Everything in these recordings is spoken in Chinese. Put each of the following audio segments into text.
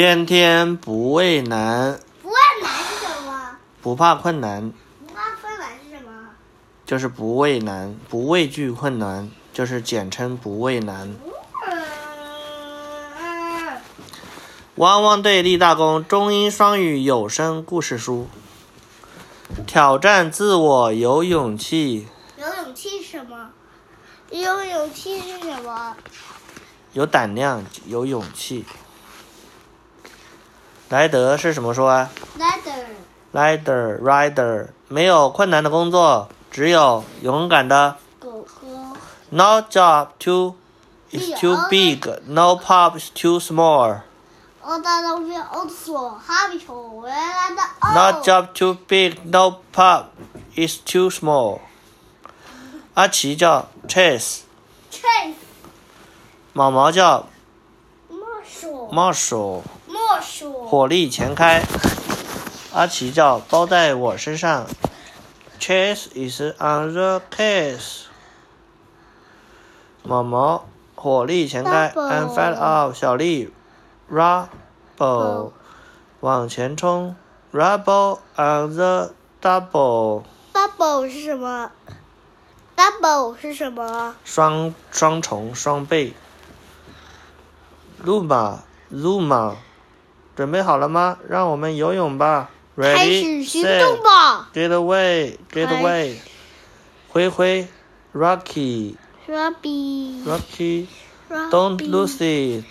天天不畏难，不畏难是什么？不怕困难，不怕困难是什么？就是不畏难，不畏惧困难，就是简称不畏难。嗯，汪汪队立大功，中英双语有声故事书。挑战自我有勇气，有勇气是什么？有勇气是什么？有胆量，有勇气。莱德是什么说啊 Ladder，？Rider rider，没有困难的工作，只有勇敢的。狗狗。No job too is too big, no pub is too small. 我我 No 哦。job too big, no pub is too small. 阿奇叫 Chase，Chase，毛毛叫莫属 Marshall，火力全开。阿奇叫包在我身上，Chase is on the case。毛毛火力全开 Double，I'm fed up。小丽，Rubble 往前冲，Rubble on the double。Double 是什么？Double 是什么？双双重双倍。路马路马，准备好了吗？让我们游泳吧。开 Ready, 始行 set, 动吧 get away, get away。灰灰，Rocky,！Robbie。Rocky, don't lose it.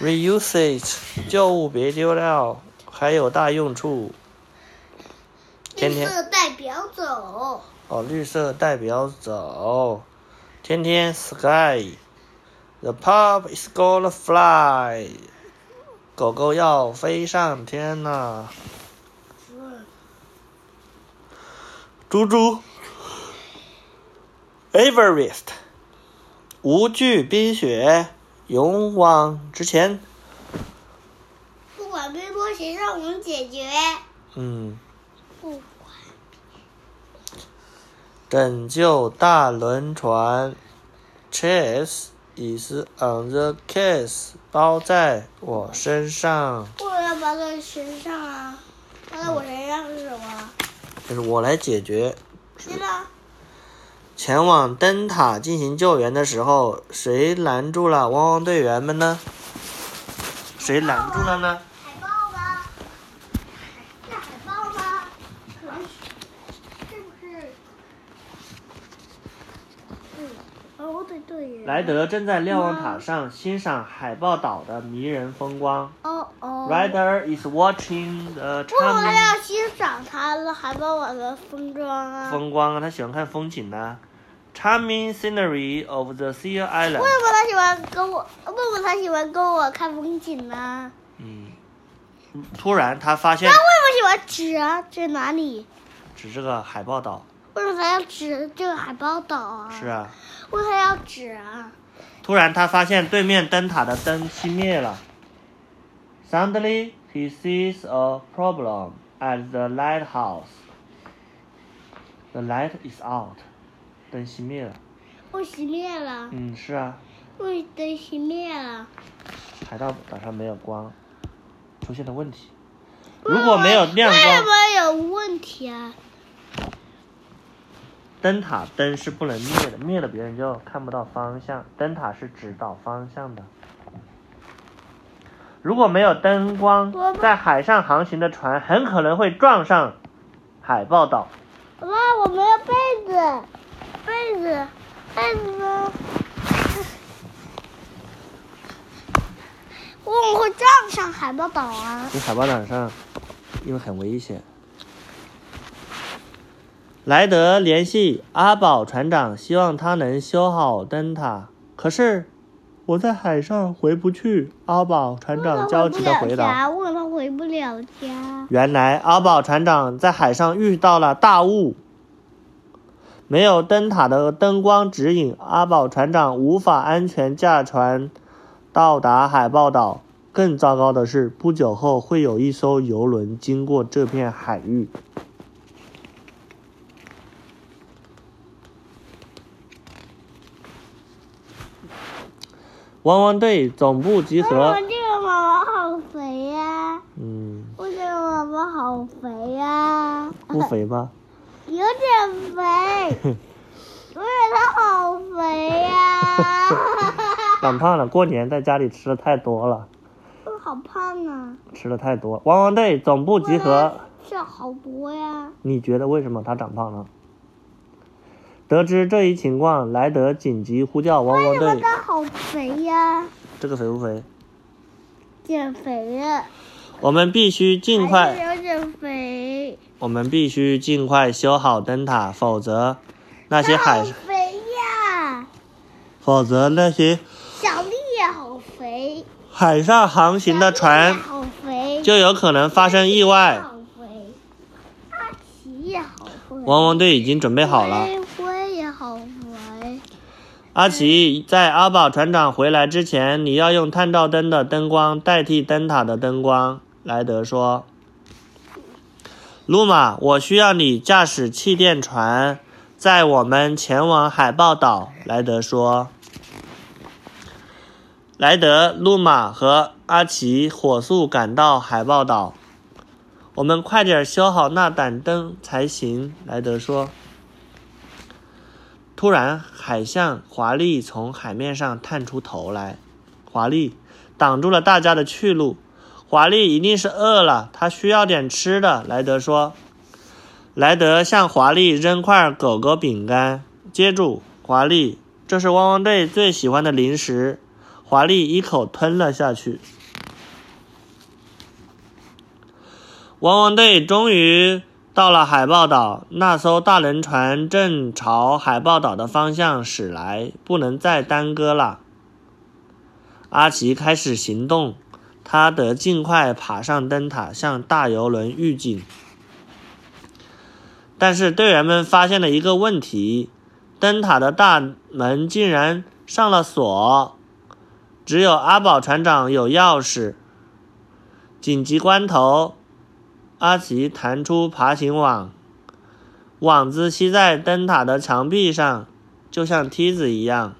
Reuse it，旧物别丢掉，还有大用处。天天绿色代表走。哦，绿色代表走。天天 sky，the pup is gonna fly。狗狗要飞上天呐、猪猪，Everest，无惧冰雪，勇往直前。不管冰波谁让我们解决。嗯，不管。拯救大轮船，Chase is on the case，包在我身上。为什么要包在身上啊？包在我身上是什么？就是我来解决。对了，前往灯塔进行救援的时候，谁拦住了汪汪队员们呢？谁拦住了呢？海报吗？是海报吗？可能是，是不是？嗯，哦，对对耶。莱德正在瞭望塔上欣赏海豹岛的迷人风光。哦哦。Ryder is watching the 为什么 charming 要欣赏它的海豹岛的风光啊？风光啊，他喜欢看风景呢、Charming scenery of the Sea Island 为。什么他喜欢跟我？为什么他喜欢跟我看风景呢？嗯，突然他发现他为什么喜欢指啊？指哪里？指这个海豹岛。为什么他要指这个海豹岛啊？是。啊，为什么他要指啊？突然他发现对面灯塔的灯熄灭了。Suddenly he sees a problem at the lighthouse. The light is out. 灯熄灭了。我熄灭了。嗯，是啊，为灯熄灭了。海盗岛上没有光，出现了问题。如果没有亮为什光，么有问题啊？灯塔灯是不能灭的，灭了别人就看不到方向。灯塔是指导方向的。如果没有灯光在海上航行的船很可能会撞上海豹岛。妈，我没有被子，被子，被子呢？我怎么会撞上海豹岛啊？你海豹岛上，因为很危险。莱德联系阿宝船长，希望他能修好灯塔。可是我在海上回不去。阿宝船长焦急的回答。为什么回不了家？原来阿宝船长在海上遇到了大雾，没有灯塔的灯光指引，阿宝船长无法安全驾船到达海豹岛。更糟糕的是，不久后会有一艘游轮经过这片海域。汪汪队总部集合！这个宝宝好肥呀！嗯，为什么宝宝好肥呀！不肥吗？有点肥。我觉他好肥呀！哈哈哈哈！长胖了，过年在家里吃的太多了。好胖啊！吃的太多。汪汪队总部集合！吃了好多呀。你觉得为什么他长胖了？得知这一情况，莱德紧急呼叫汪汪队。它好肥呀？这个肥不肥？减肥了，我们必须尽快，还是有点肥。我们必须尽快修好灯塔，否则那些海好，肥呀！否则那些小丽也好肥，海上航行的船好肥，就有可能发生意外。好肥，阿奇也好肥，汪汪队已经准备好了。阿奇，在阿宝船长回来之前，你要用探照灯的灯光代替灯塔的灯光。莱德说：“路马，我需要你驾驶气垫船，载我们前往海豹岛。”莱德说。莱德、路马和阿奇火速赶到海豹岛。我们快点修好那盏灯才行，莱德说。突然，海象华丽从海面上探出头来。华丽挡住了大家的去路。华丽一定是饿了，他需要点吃的。莱德说。莱德向华丽扔块狗狗饼干，接住，华丽，这是汪汪队最喜欢的零食。华丽一口吞了下去。汪汪队终于到了海豹岛，那艘大轮船正朝海豹岛的方向驶来，不能再耽搁了。阿奇开始行动，他得尽快爬上灯塔，向大游轮预警。但是队员们发现了一个问题：灯塔的大门竟然上了锁，只有阿宝船长有钥匙。紧急关头。阿奇弹出爬行网，网子吸在灯塔的墙壁上，就像梯子一样。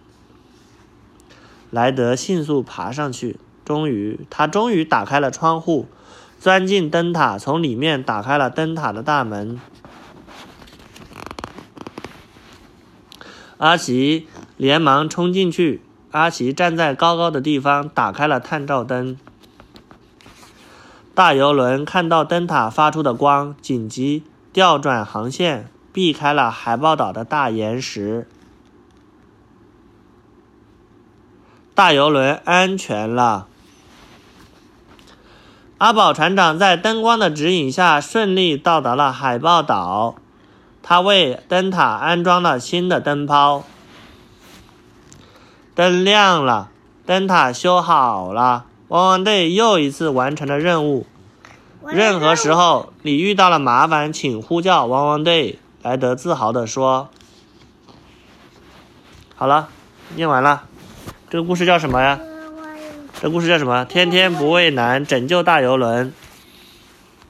莱德迅速爬上去，终于，他终于打开了窗户，钻进灯塔，从里面打开了灯塔的大门。阿奇连忙冲进去。阿奇站在高高的地方，打开了探照灯。大游轮看到灯塔发出的光，紧急调转航线，避开了海豹岛的大岩石。大游轮安全了。阿宝船长在灯光的指引下顺利到达了海豹岛，他为灯塔安装了新的灯泡。灯亮了，灯塔修好了。汪汪队又一次完成了任务。任何时候你遇到了麻烦，请呼叫汪汪队。莱德自豪地说：“好了，念完了。这个故事叫什么呀？这故事叫什么？天天不畏难，拯救大游轮。